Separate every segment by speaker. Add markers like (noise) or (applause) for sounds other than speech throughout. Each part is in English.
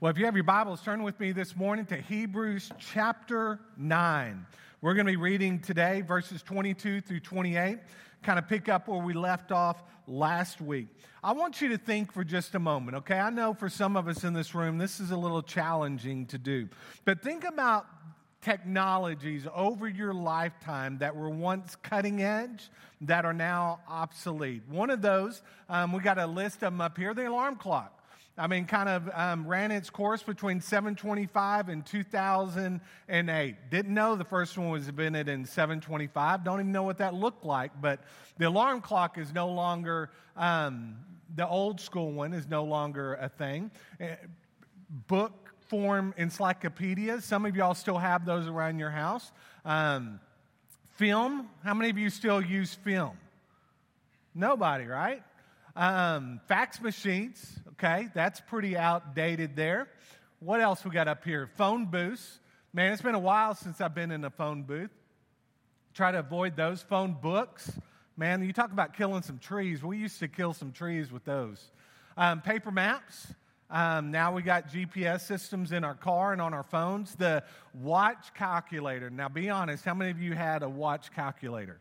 Speaker 1: Well, if you have your Bibles, turn with me this morning to Hebrews chapter 9. We're going to be reading today verses 22 through 28, kind of pick up where we left off last week. I want you to think for just a moment, okay? I know for some of us in this room, this is a little challenging to do, but think about technologies over your lifetime that were once cutting edge that are now obsolete. One of those, um, we got a list of them up here the alarm clock. I mean, kind of um, ran its course between 725 and 2008. Didn't know the first one was invented in 725. Don't even know what that looked like. But the alarm clock is no longer, um, the old school one is no longer a thing. Uh, book form encyclopedias. Some of y'all still have those around your house. Um, film. How many of you still use film? Nobody, right? Um, fax machines, okay, that's pretty outdated there. What else we got up here? Phone booths. Man, it's been a while since I've been in a phone booth. Try to avoid those. Phone books. Man, you talk about killing some trees. We used to kill some trees with those. Um, paper maps. Um, now we got GPS systems in our car and on our phones. The watch calculator. Now, be honest, how many of you had a watch calculator?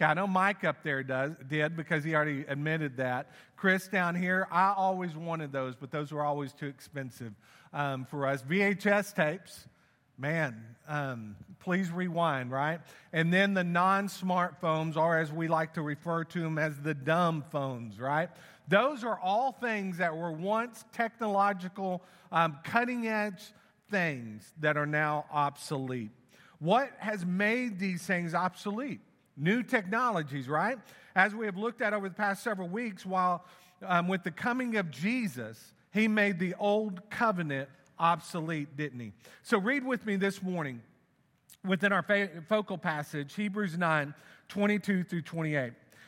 Speaker 1: Okay, I know Mike up there does, did because he already admitted that. Chris down here, I always wanted those, but those were always too expensive um, for us. VHS tapes, man, um, please rewind, right? And then the non smartphones, or as we like to refer to them as the dumb phones, right? Those are all things that were once technological, um, cutting edge things that are now obsolete. What has made these things obsolete? New technologies, right? As we have looked at over the past several weeks, while um, with the coming of Jesus, he made the old covenant obsolete, didn't he? So read with me this morning within our focal passage, Hebrews 9 22 through 28.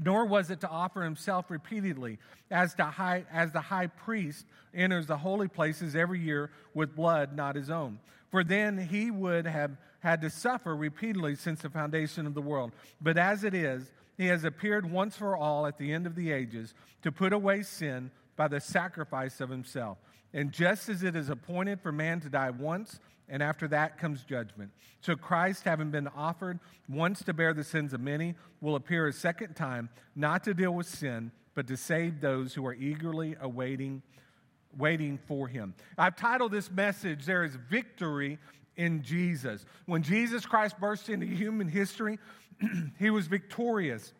Speaker 1: nor was it to offer himself repeatedly as, high, as the high priest enters the holy places every year with blood not his own. For then he would have had to suffer repeatedly since the foundation of the world. But as it is, he has appeared once for all at the end of the ages to put away sin by the sacrifice of himself. And just as it is appointed for man to die once, and after that comes judgment. So Christ, having been offered once to bear the sins of many, will appear a second time, not to deal with sin, but to save those who are eagerly awaiting waiting for him. I've titled this message There is Victory in Jesus. When Jesus Christ burst into human history, (clears throat) he was victorious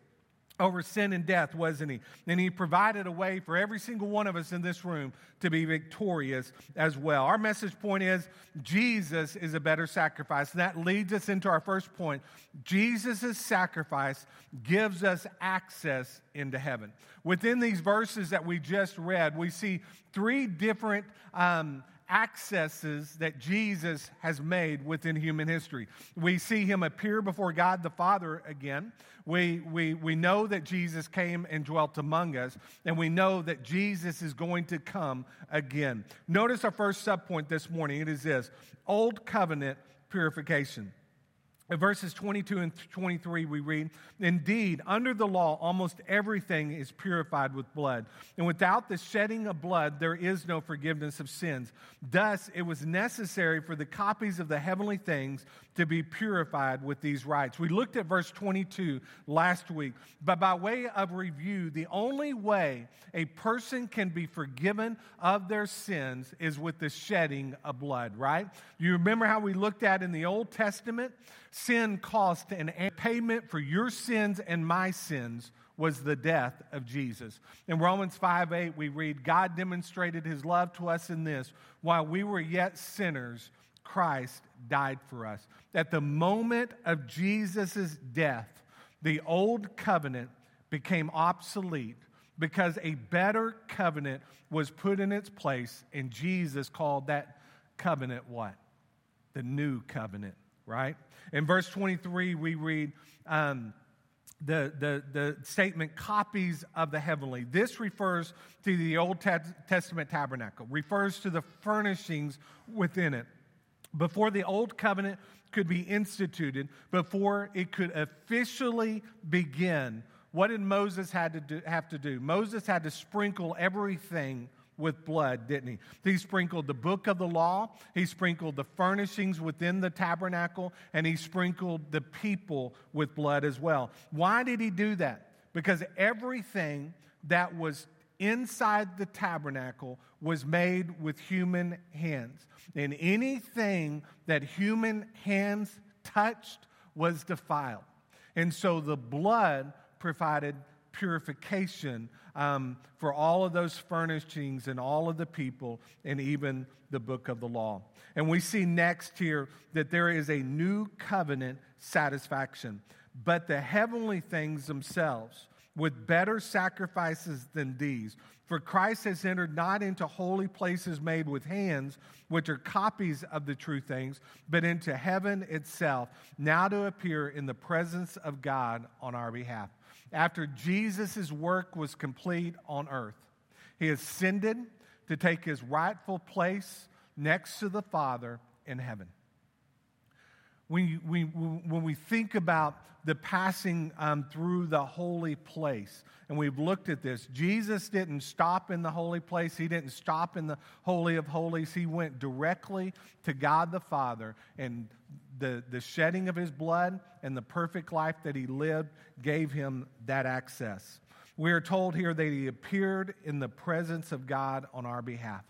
Speaker 1: over sin and death, wasn't he? And he provided a way for every single one of us in this room to be victorious as well. Our message point is Jesus is a better sacrifice. And that leads us into our first point. Jesus' sacrifice gives us access into heaven. Within these verses that we just read, we see three different um, accesses that Jesus has made within human history. We see him appear before God the Father again. We, we, we know that Jesus came and dwelt among us, and we know that Jesus is going to come again. Notice our first subpoint this morning it is this Old Covenant purification. In verses 22 and 23, we read, Indeed, under the law, almost everything is purified with blood. And without the shedding of blood, there is no forgiveness of sins. Thus, it was necessary for the copies of the heavenly things to be purified with these rites. We looked at verse 22 last week, but by way of review, the only way a person can be forgiven of their sins is with the shedding of blood, right? You remember how we looked at in the Old Testament? Sin cost an payment for your sins and my sins was the death of Jesus. In Romans 5 8, we read, God demonstrated his love to us in this while we were yet sinners, Christ died for us. At the moment of Jesus' death, the old covenant became obsolete because a better covenant was put in its place, and Jesus called that covenant what? the new covenant, right? In verse 23, we read, um, the, the, the statement copies of the heavenly. This refers to the Old Testament tabernacle, refers to the furnishings within it. Before the Old Covenant could be instituted, before it could officially begin, what did Moses had to do, have to do? Moses had to sprinkle everything with blood, didn't he? He sprinkled the book of the law, he sprinkled the furnishings within the tabernacle, and he sprinkled the people with blood as well. Why did he do that? Because everything that was inside the tabernacle was made with human hands. And anything that human hands touched was defiled. And so the blood provided purification um, for all of those furnishings and all of the people and even the book of the law. And we see next here that there is a new covenant satisfaction. But the heavenly things themselves, with better sacrifices than these, for Christ has entered not into holy places made with hands, which are copies of the true things, but into heaven itself, now to appear in the presence of God on our behalf after Jesus' work was complete on earth. He ascended to take his rightful place next to the Father in heaven. When, we, when we think about the passing um, through the holy place, and we've looked at this, Jesus didn't stop in the holy place. He didn't stop in the Holy of Holies. He went directly to God the Father and the, the shedding of his blood and the perfect life that he lived gave him that access. We are told here that he appeared in the presence of God on our behalf.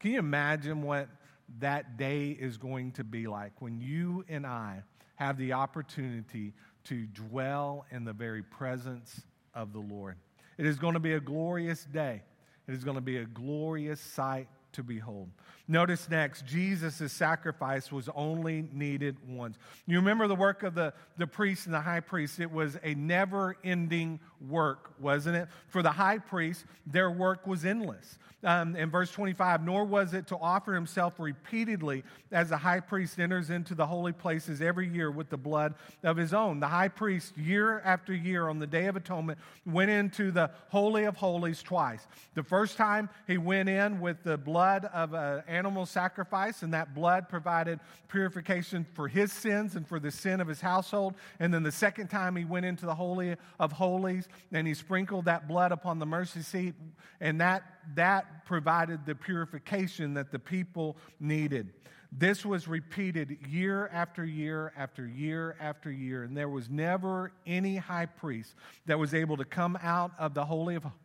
Speaker 1: Can you imagine what that day is going to be like when you and I have the opportunity to dwell in the very presence of the Lord? It is going to be a glorious day. It is going to be a glorious sight to behold. Notice next, Jesus' sacrifice was only needed once. You remember the work of the, the priest and the high priest? It was a never ending work, wasn't it? For the high priest, their work was endless um, in verse 25, nor was it to offer himself repeatedly as the high priest enters into the holy places every year with the blood of his own. The high priest, year after year on the Day of Atonement, went into the Holy of Holies twice. The first time he went in with the blood of an animal sacrifice, and that blood provided purification for his sins and for the sin of his household. And then the second time he went into the Holy of Holies and he sprinkled that blood upon the mercy seat, and that that provided the purification that the people needed. This was repeated year after year after year after year, and there was never any high priest that was able to come out of the Holy of Holies,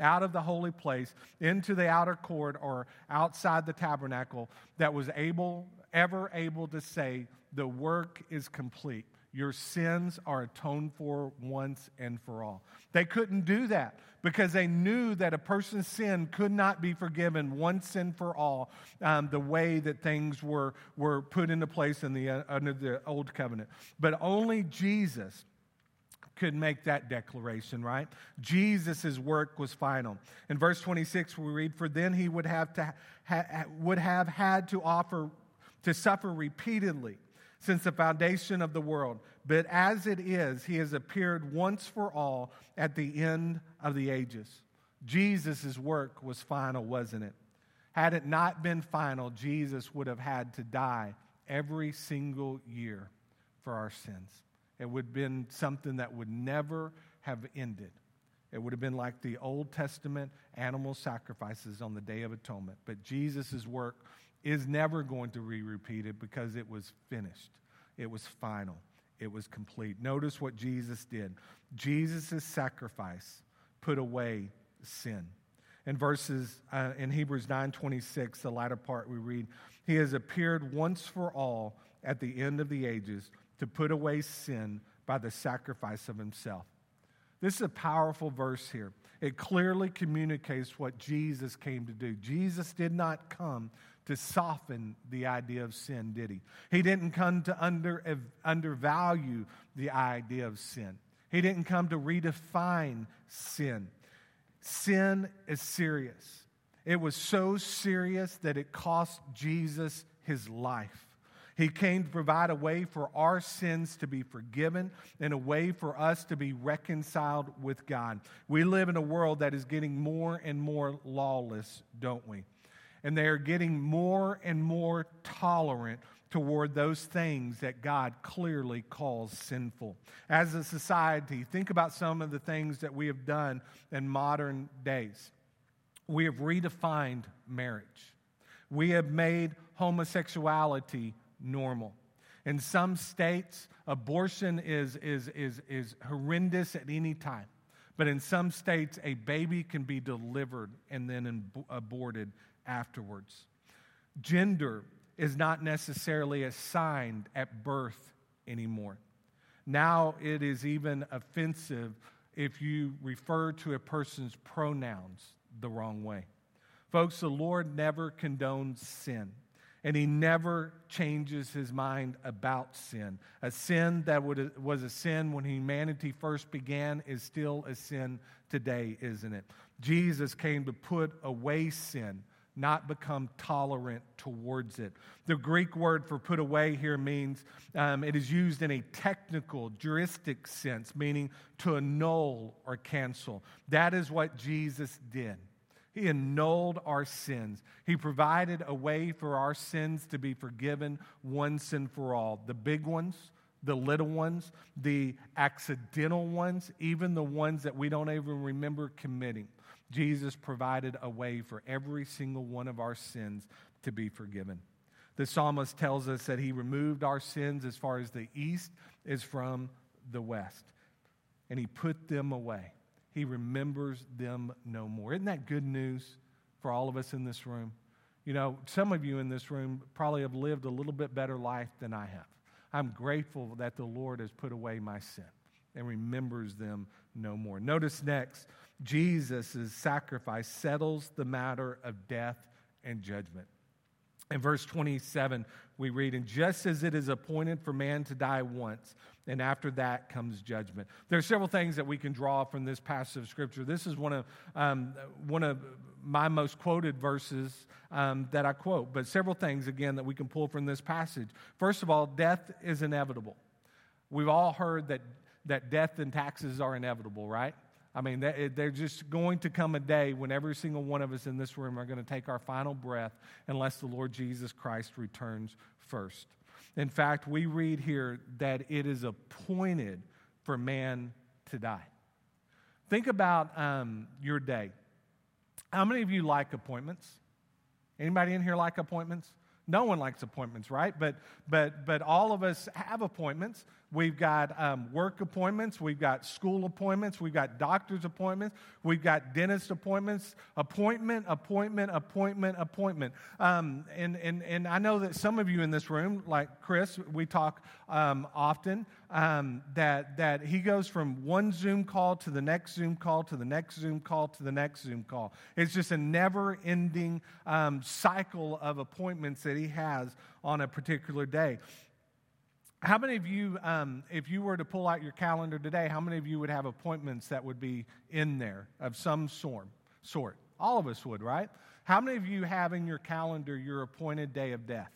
Speaker 1: out of the holy place, into the outer court or outside the tabernacle, that was able, ever able to say, The work is complete. Your sins are atoned for once and for all. They couldn't do that because they knew that a person's sin could not be forgiven once and for all um, the way that things were, were put into place in the, uh, under the old covenant. But only Jesus could make that declaration, right? Jesus' work was final. In verse 26, we read, For then he would have, to ha- would have had to offer to suffer repeatedly since the foundation of the world. But as it is, he has appeared once for all at the end of the ages. Jesus' work was final, wasn't it? Had it not been final, Jesus would have had to die every single year for our sins. It would have been something that would never have ended. It would have been like the Old Testament animal sacrifices on the Day of Atonement. But Jesus' work is never going to be repeated because it was finished, it was final, it was complete. Notice what Jesus did. Jesus' sacrifice put away sin. In verses uh, in Hebrews 9:26, the latter part we read, "He has appeared once for all at the end of the ages to put away sin by the sacrifice of himself." This is a powerful verse here. It clearly communicates what Jesus came to do. Jesus did not come to soften the idea of sin, did he? He didn't come to under, undervalue the idea of sin. He didn't come to redefine sin. Sin is serious. It was so serious that it cost Jesus his life. He came to provide a way for our sins to be forgiven and a way for us to be reconciled with God. We live in a world that is getting more and more lawless, don't we? And they are getting more and more tolerant toward those things that God clearly calls sinful. As a society, think about some of the things that we have done in modern days. We have redefined marriage, we have made homosexuality normal. In some states, abortion is, is, is, is horrendous at any time. But in some states, a baby can be delivered and then aborted afterwards. Gender is not necessarily assigned at birth anymore. Now it is even offensive if you refer to a person's pronouns the wrong way. Folks, the Lord never condones sin, and He never changes His mind about sin. A sin that was a sin when humanity first began is still a sin today, isn't it? Jesus came to put away sin not become tolerant towards it. The Greek word for put away here means um, it is used in a technical, juristic sense, meaning to annul or cancel. That is what Jesus did. He annulled our sins. He provided a way for our sins to be forgiven once and for all. The big ones, the little ones, the accidental ones, even the ones that we don't even remember committing. Jesus provided a way for every single one of our sins to be forgiven. The psalmist tells us that he removed our sins as far as the east is from the west, and he put them away. He remembers them no more. Isn't that good news for all of us in this room? You know, some of you in this room probably have lived a little bit better life than I have. I'm grateful that the Lord has put away my sin and remembers them no more. Notice next Jesus' sacrifice settles the matter of death and judgment. In verse 27, we read, And just as it is appointed for man to die once, and after that comes judgment. There are several things that we can draw from this passage of Scripture. This is one of, um, one of my most quoted verses um, that I quote, but several things, again, that we can pull from this passage. First of all, death is inevitable. We've all heard that, that death and taxes are inevitable, right? I mean, there's just going to come a day when every single one of us in this room are going to take our final breath unless the Lord Jesus Christ returns first. In fact, we read here that it is appointed for man to die. Think about um, your day. How many of you like appointments? Anybody in here like appointments? No one likes appointments, right? But but but all of us have appointments. We've got um, work appointments. We've got school appointments. We've got doctor's appointments. We've got dentist appointments. Appointment, appointment, appointment, appointment. Um, and, and, and I know that some of you in this room, like Chris, we talk um, often um, that, that he goes from one Zoom call to the next Zoom call to the next Zoom call to the next Zoom call. It's just a never ending um, cycle of appointments that he has on a particular day. How many of you, um, if you were to pull out your calendar today, how many of you would have appointments that would be in there of some sort? Sort. All of us would, right? How many of you have in your calendar your appointed day of death?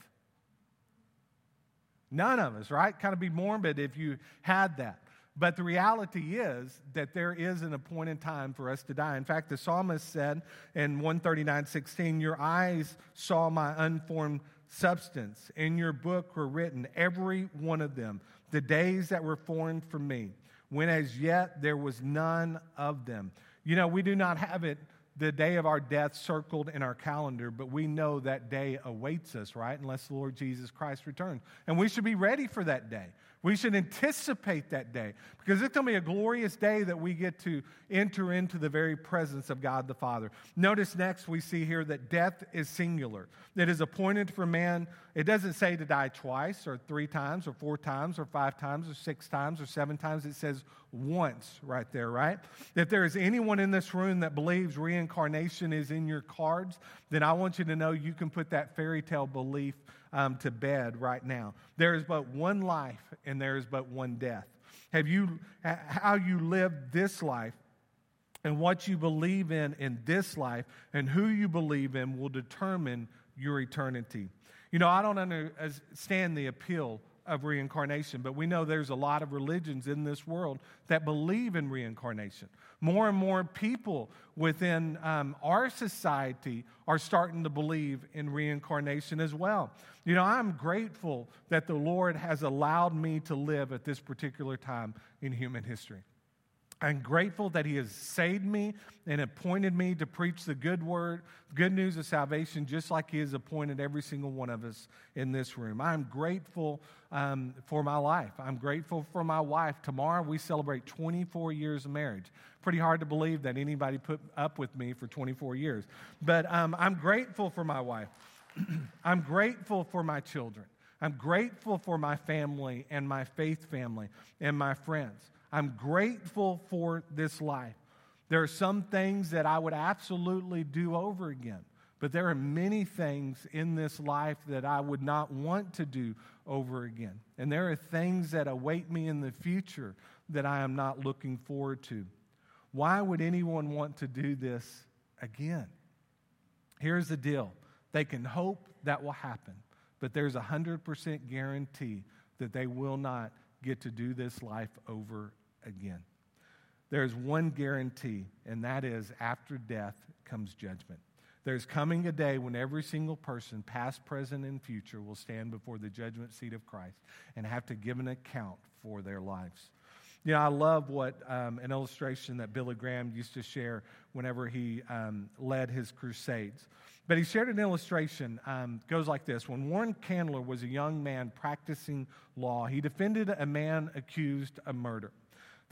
Speaker 1: None of us, right? Kind of be morbid if you had that. But the reality is that there is an appointed time for us to die. In fact, the psalmist said in 139 16, Your eyes saw my unformed substance. In your book were written, every one of them, the days that were formed for me, when as yet there was none of them. You know, we do not have it the day of our death circled in our calendar, but we know that day awaits us, right? Unless the Lord Jesus Christ returns. And we should be ready for that day. We should anticipate that day because it's going to be a glorious day that we get to enter into the very presence of God the Father. Notice next we see here that death is singular. It is appointed for man. It doesn't say to die twice or three times or four times or five times or six times or seven times. It says once right there, right? If there is anyone in this room that believes reincarnation is in your cards, then I want you to know you can put that fairy tale belief um, to bed right now. There is but one life and there is but one death. Have you, how you live this life and what you believe in in this life and who you believe in will determine your eternity. You know, I don't understand the appeal of reincarnation, but we know there's a lot of religions in this world that believe in reincarnation. More and more people within um, our society are starting to believe in reincarnation as well. You know, I'm grateful that the Lord has allowed me to live at this particular time in human history. I'm grateful that He has saved me and appointed me to preach the good word, good news of salvation, just like He has appointed every single one of us in this room. I'm grateful um, for my life. I'm grateful for my wife. Tomorrow we celebrate 24 years of marriage. Pretty hard to believe that anybody put up with me for 24 years. But um, I'm grateful for my wife. (clears throat) I'm grateful for my children. I'm grateful for my family and my faith family and my friends. I'm grateful for this life. There are some things that I would absolutely do over again, but there are many things in this life that I would not want to do over again. And there are things that await me in the future that I am not looking forward to. Why would anyone want to do this again? Here's the deal they can hope that will happen, but there's a 100% guarantee that they will not get to do this life over again. There's one guarantee, and that is after death comes judgment. There's coming a day when every single person, past, present, and future, will stand before the judgment seat of Christ and have to give an account for their lives. You know, I love what um, an illustration that Billy Graham used to share whenever he um, led his crusades. But he shared an illustration, um, goes like this. When Warren Candler was a young man practicing law, he defended a man accused of murder.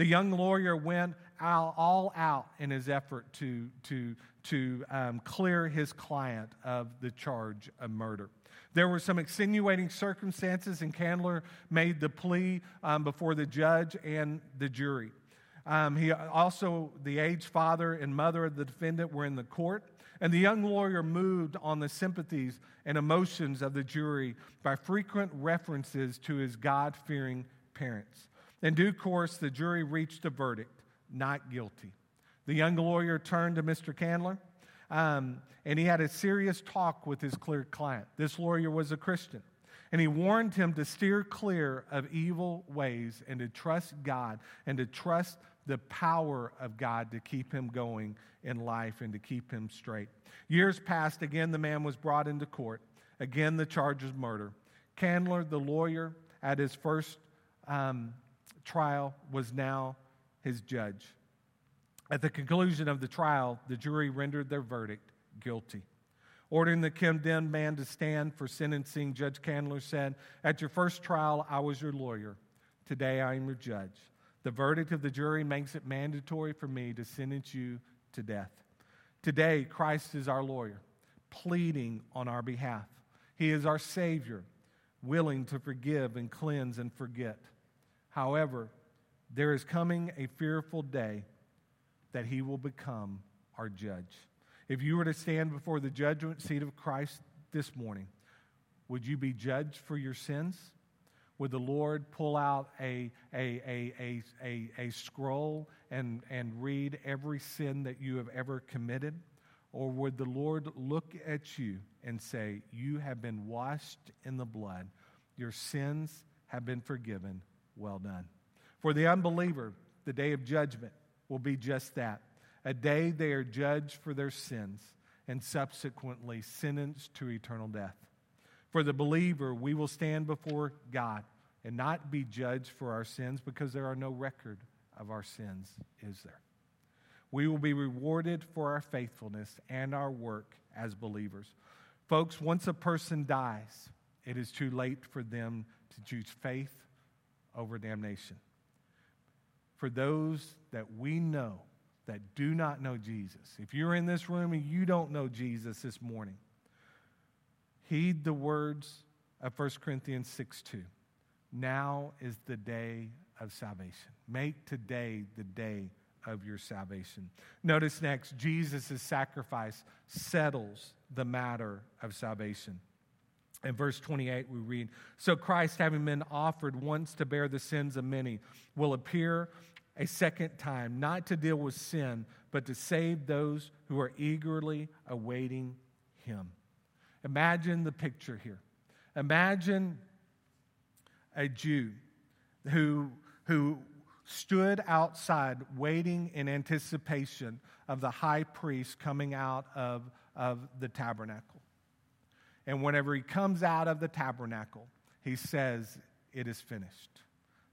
Speaker 1: The young lawyer went all out in his effort to, to, to um, clear his client of the charge of murder. There were some extenuating circumstances, and Candler made the plea um, before the judge and the jury. Um, he also, the aged father and mother of the defendant were in the court, and the young lawyer moved on the sympathies and emotions of the jury by frequent references to his God fearing parents. In due course, the jury reached a verdict not guilty. The young lawyer turned to Mr. Candler um, and he had a serious talk with his client. This lawyer was a Christian. And he warned him to steer clear of evil ways and to trust God and to trust the power of God to keep him going in life and to keep him straight. Years passed. Again, the man was brought into court. Again, the charge was murder. Candler, the lawyer, at his first um, trial was now his judge. At the conclusion of the trial, the jury rendered their verdict guilty. Ordering the condemned man to stand for sentencing, Judge Candler said, At your first trial, I was your lawyer. Today, I am your judge. The verdict of the jury makes it mandatory for me to sentence you to death. Today, Christ is our lawyer, pleading on our behalf. He is our Savior, willing to forgive and cleanse and forget. However, there is coming a fearful day that he will become our judge. If you were to stand before the judgment seat of Christ this morning, would you be judged for your sins? Would the Lord pull out a, a, a, a, a, scroll and, and read every sin that you have ever committed? Or would the Lord look at you and say, You have been washed in the blood, your sins have been forgiven, well done. For the unbeliever, the day of judgment will be just that a day they are judged for their sins and subsequently sentenced to eternal death. For the believer, we will stand before God and not be judged for our sins because there are no record of our sins, is there? We will be rewarded for our faithfulness and our work as believers. Folks, once a person dies, it is too late for them to choose faith over damnation. For those that we know that do not know Jesus, if you're in this room and you don't know Jesus this morning, heed the words of 1 Corinthians 6 2. Now is the day of salvation. Make today the day of your salvation. Notice next, Jesus' sacrifice settles the matter of salvation. In verse 28, we read So Christ, having been offered once to bear the sins of many, will appear a second time, not to deal with sin, but to save those who are eagerly awaiting him. Imagine the picture here. Imagine a Jew who, who stood outside waiting in anticipation of the high priest coming out of, of the tabernacle. And whenever he comes out of the tabernacle, he says, It is finished.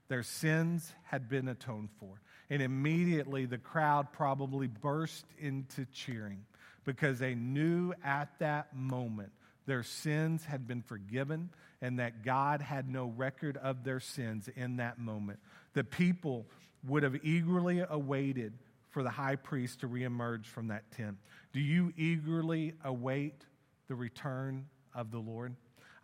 Speaker 1: Their sins had been atoned for. And immediately the crowd probably burst into cheering because they knew at that moment their sins had been forgiven and that God had no record of their sins in that moment. The people would have eagerly awaited for the high priest to reemerge from that tent. Do you eagerly await the return of the Lord?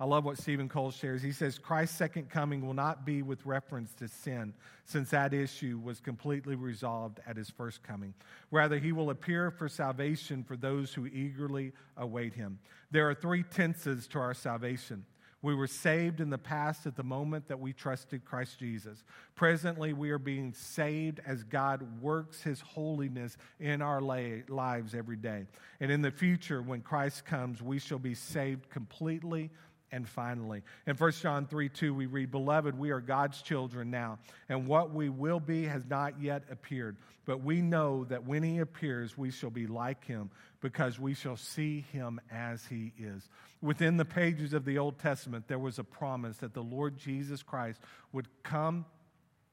Speaker 1: I love what Steven Cole shares. He says, Christ's second coming will not be with reference to sin, since that issue was completely resolved at his first coming. Rather, he will appear for salvation for those who eagerly await him. There are three tenses to our salvation. We were saved in the past at the moment that we trusted Christ Jesus. Presently, we are being saved as God works his holiness in our lives every day. And in the future, when Christ comes, we shall be saved completely and finally. In 1 John 3 2, we read, Beloved, we are God's children now, and what we will be has not yet appeared. But we know that when he appears, we shall be like him, because we shall see him as he is. Within the pages of the Old Testament, there was a promise that the Lord Jesus Christ would come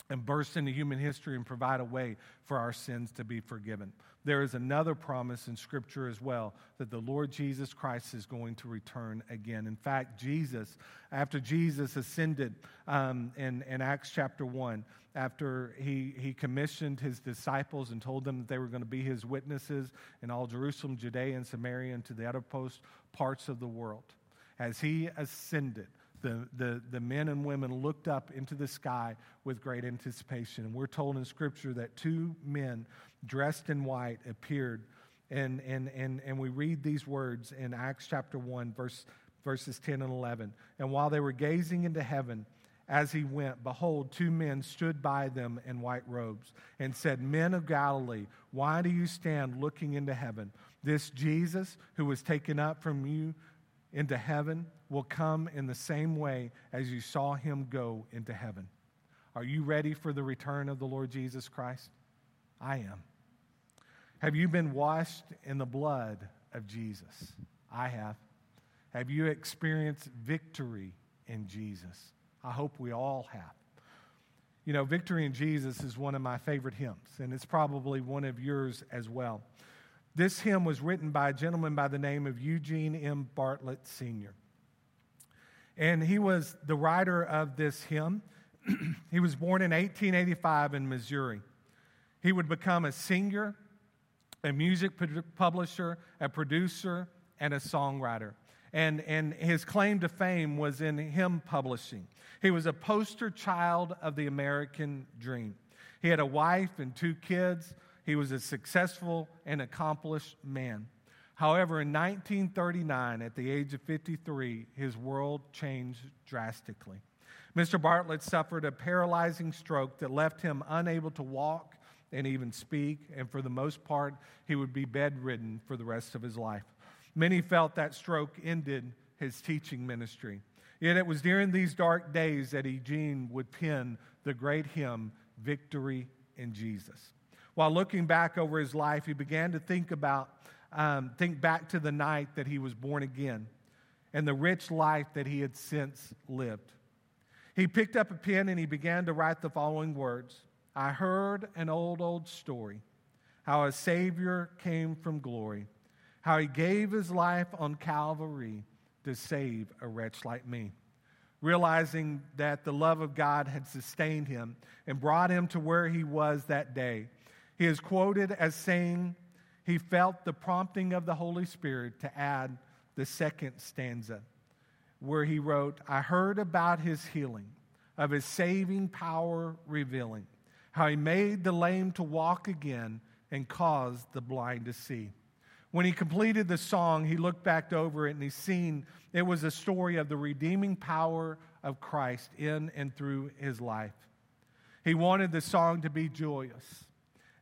Speaker 1: and burst into human history and provide a way for our sins to be forgiven. There is another promise in Scripture as well that the Lord Jesus Christ is going to return again. In fact, Jesus, after Jesus ascended um, in, in Acts chapter 1, after he, he commissioned his disciples and told them that they were going to be his witnesses in all Jerusalem, Judea, and Samaria, and to the uttermost parts of the world, as he ascended, the, the, the men and women looked up into the sky with great anticipation. And we're told in Scripture that two men dressed in white appeared. And, and, and, and we read these words in Acts chapter 1, verse, verses 10 and 11. And while they were gazing into heaven, as he went, behold, two men stood by them in white robes and said, Men of Galilee, why do you stand looking into heaven? This Jesus who was taken up from you into heaven will come in the same way as you saw him go into heaven. Are you ready for the return of the Lord Jesus Christ? I am. Have you been washed in the blood of Jesus? I have. Have you experienced victory in Jesus? I hope we all have. You know, Victory in Jesus is one of my favorite hymns, and it's probably one of yours as well. This hymn was written by a gentleman by the name of Eugene M. Bartlett Sr. And he was the writer of this hymn. (clears throat) he was born in 1885 in Missouri. He would become a singer, a music publisher, a producer, and a songwriter. And, and his claim to fame was in hymn publishing. He was a poster child of the American dream. He had a wife and two kids. He was a successful and accomplished man. However, in 1939, at the age of 53, his world changed drastically. Mr. Bartlett suffered a paralyzing stroke that left him unable to walk and even speak, and for the most part, he would be bedridden for the rest of his life. Many felt that stroke ended his teaching ministry. Yet it was during these dark days that Eugene would pen the great hymn, Victory in Jesus. While looking back over his life, he began to think about, um, think back to the night that he was born again and the rich life that he had since lived. He picked up a pen and he began to write the following words I heard an old, old story how a Savior came from glory, how he gave his life on Calvary to save a wretch like me. Realizing that the love of God had sustained him and brought him to where he was that day, he is quoted as saying he felt the prompting of the Holy Spirit to add the second stanza, where he wrote, I heard about his healing, of his saving power revealing, how he made the lame to walk again and caused the blind to see. When he completed the song, he looked back over it and he seen it was a story of the redeeming power of Christ in and through his life. He wanted the song to be joyous.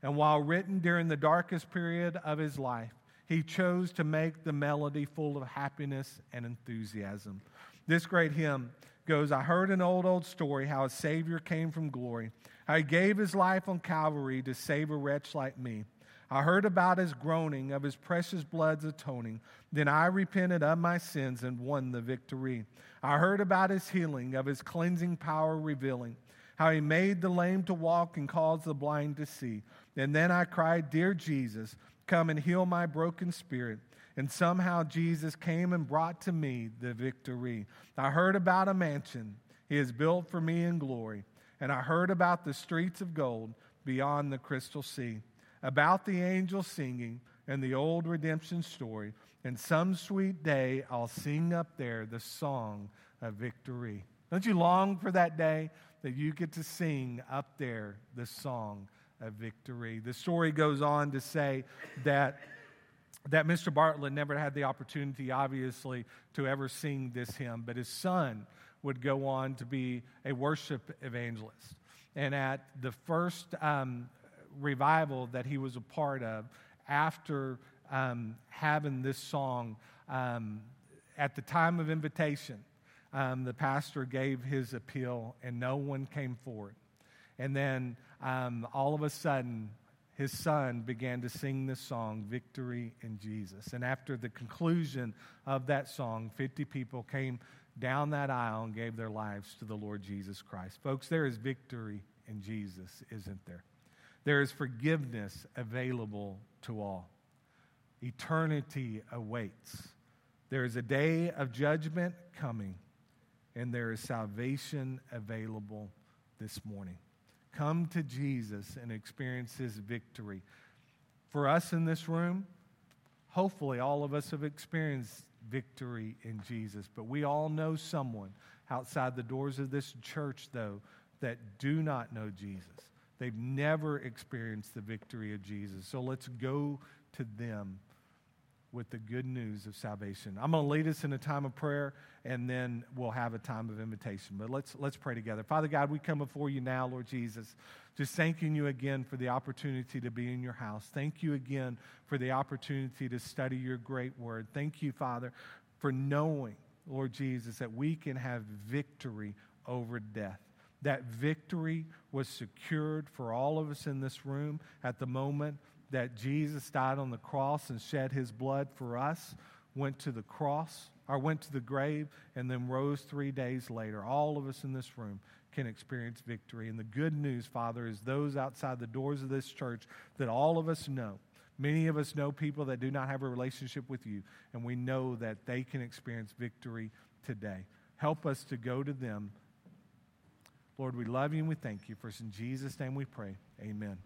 Speaker 1: And while written during the darkest period of his life, he chose to make the melody full of happiness and enthusiasm. This great hymn goes I heard an old, old story how a Savior came from glory, how he gave his life on Calvary to save a wretch like me. I heard about his groaning, of his precious blood's atoning. Then I repented of my sins and won the victory. I heard about his healing, of his cleansing power revealing, how he made the lame to walk and caused the blind to see. And then I cried, Dear Jesus, come and heal my broken spirit. And somehow Jesus came and brought to me the victory. I heard about a mansion he has built for me in glory. And I heard about the streets of gold beyond the crystal sea about the angels singing and the old redemption story. And some sweet day I'll sing up there the song of victory. Don't you long for that day that you get to sing up there the song of victory? The story goes on to say that that Mr. Bartlett never had the opportunity, obviously, to ever sing this hymn, but his son would go on to be a worship evangelist. And at the first um, revival that he was a part of after um, having this song. Um, at the time of invitation, um, the pastor gave his appeal and no one came forward. And then um, all of a sudden, his son began to sing this song, Victory in Jesus. And after the conclusion of that song, 50 people came down that aisle and gave their lives to the Lord Jesus Christ. Folks, there is victory in Jesus, isn't there? There is forgiveness available to all. Eternity awaits. There is a day of judgment coming, and there is salvation available this morning. Come to Jesus and experience his victory. For us in this room, hopefully all of us have experienced victory in Jesus, but we all know someone outside the doors of this church, though, that do not know Jesus. They've never experienced the victory of Jesus. So let's go to them with the good news of salvation. I'm going to lead us in a time of prayer and then we'll have a time of invitation. But let's let's pray together. Father God, we come before you now, Lord Jesus, just thanking you again for the opportunity to be in your house. Thank you again for the opportunity to study your great word. Thank you, Father, for knowing, Lord Jesus, that we can have victory over death. That victory was secured for all of us in this room at the moment that Jesus died on the cross and shed his blood for us, went to the cross, or went to the grave, and then rose three days later. All of us in this room can experience victory. And the good news, Father, is those outside the doors of this church that all of us know. Many of us know people that do not have a relationship with you, and we know that they can experience victory today. Help us to go to them Lord, we love you and we thank you. For in Jesus' name we pray. Amen.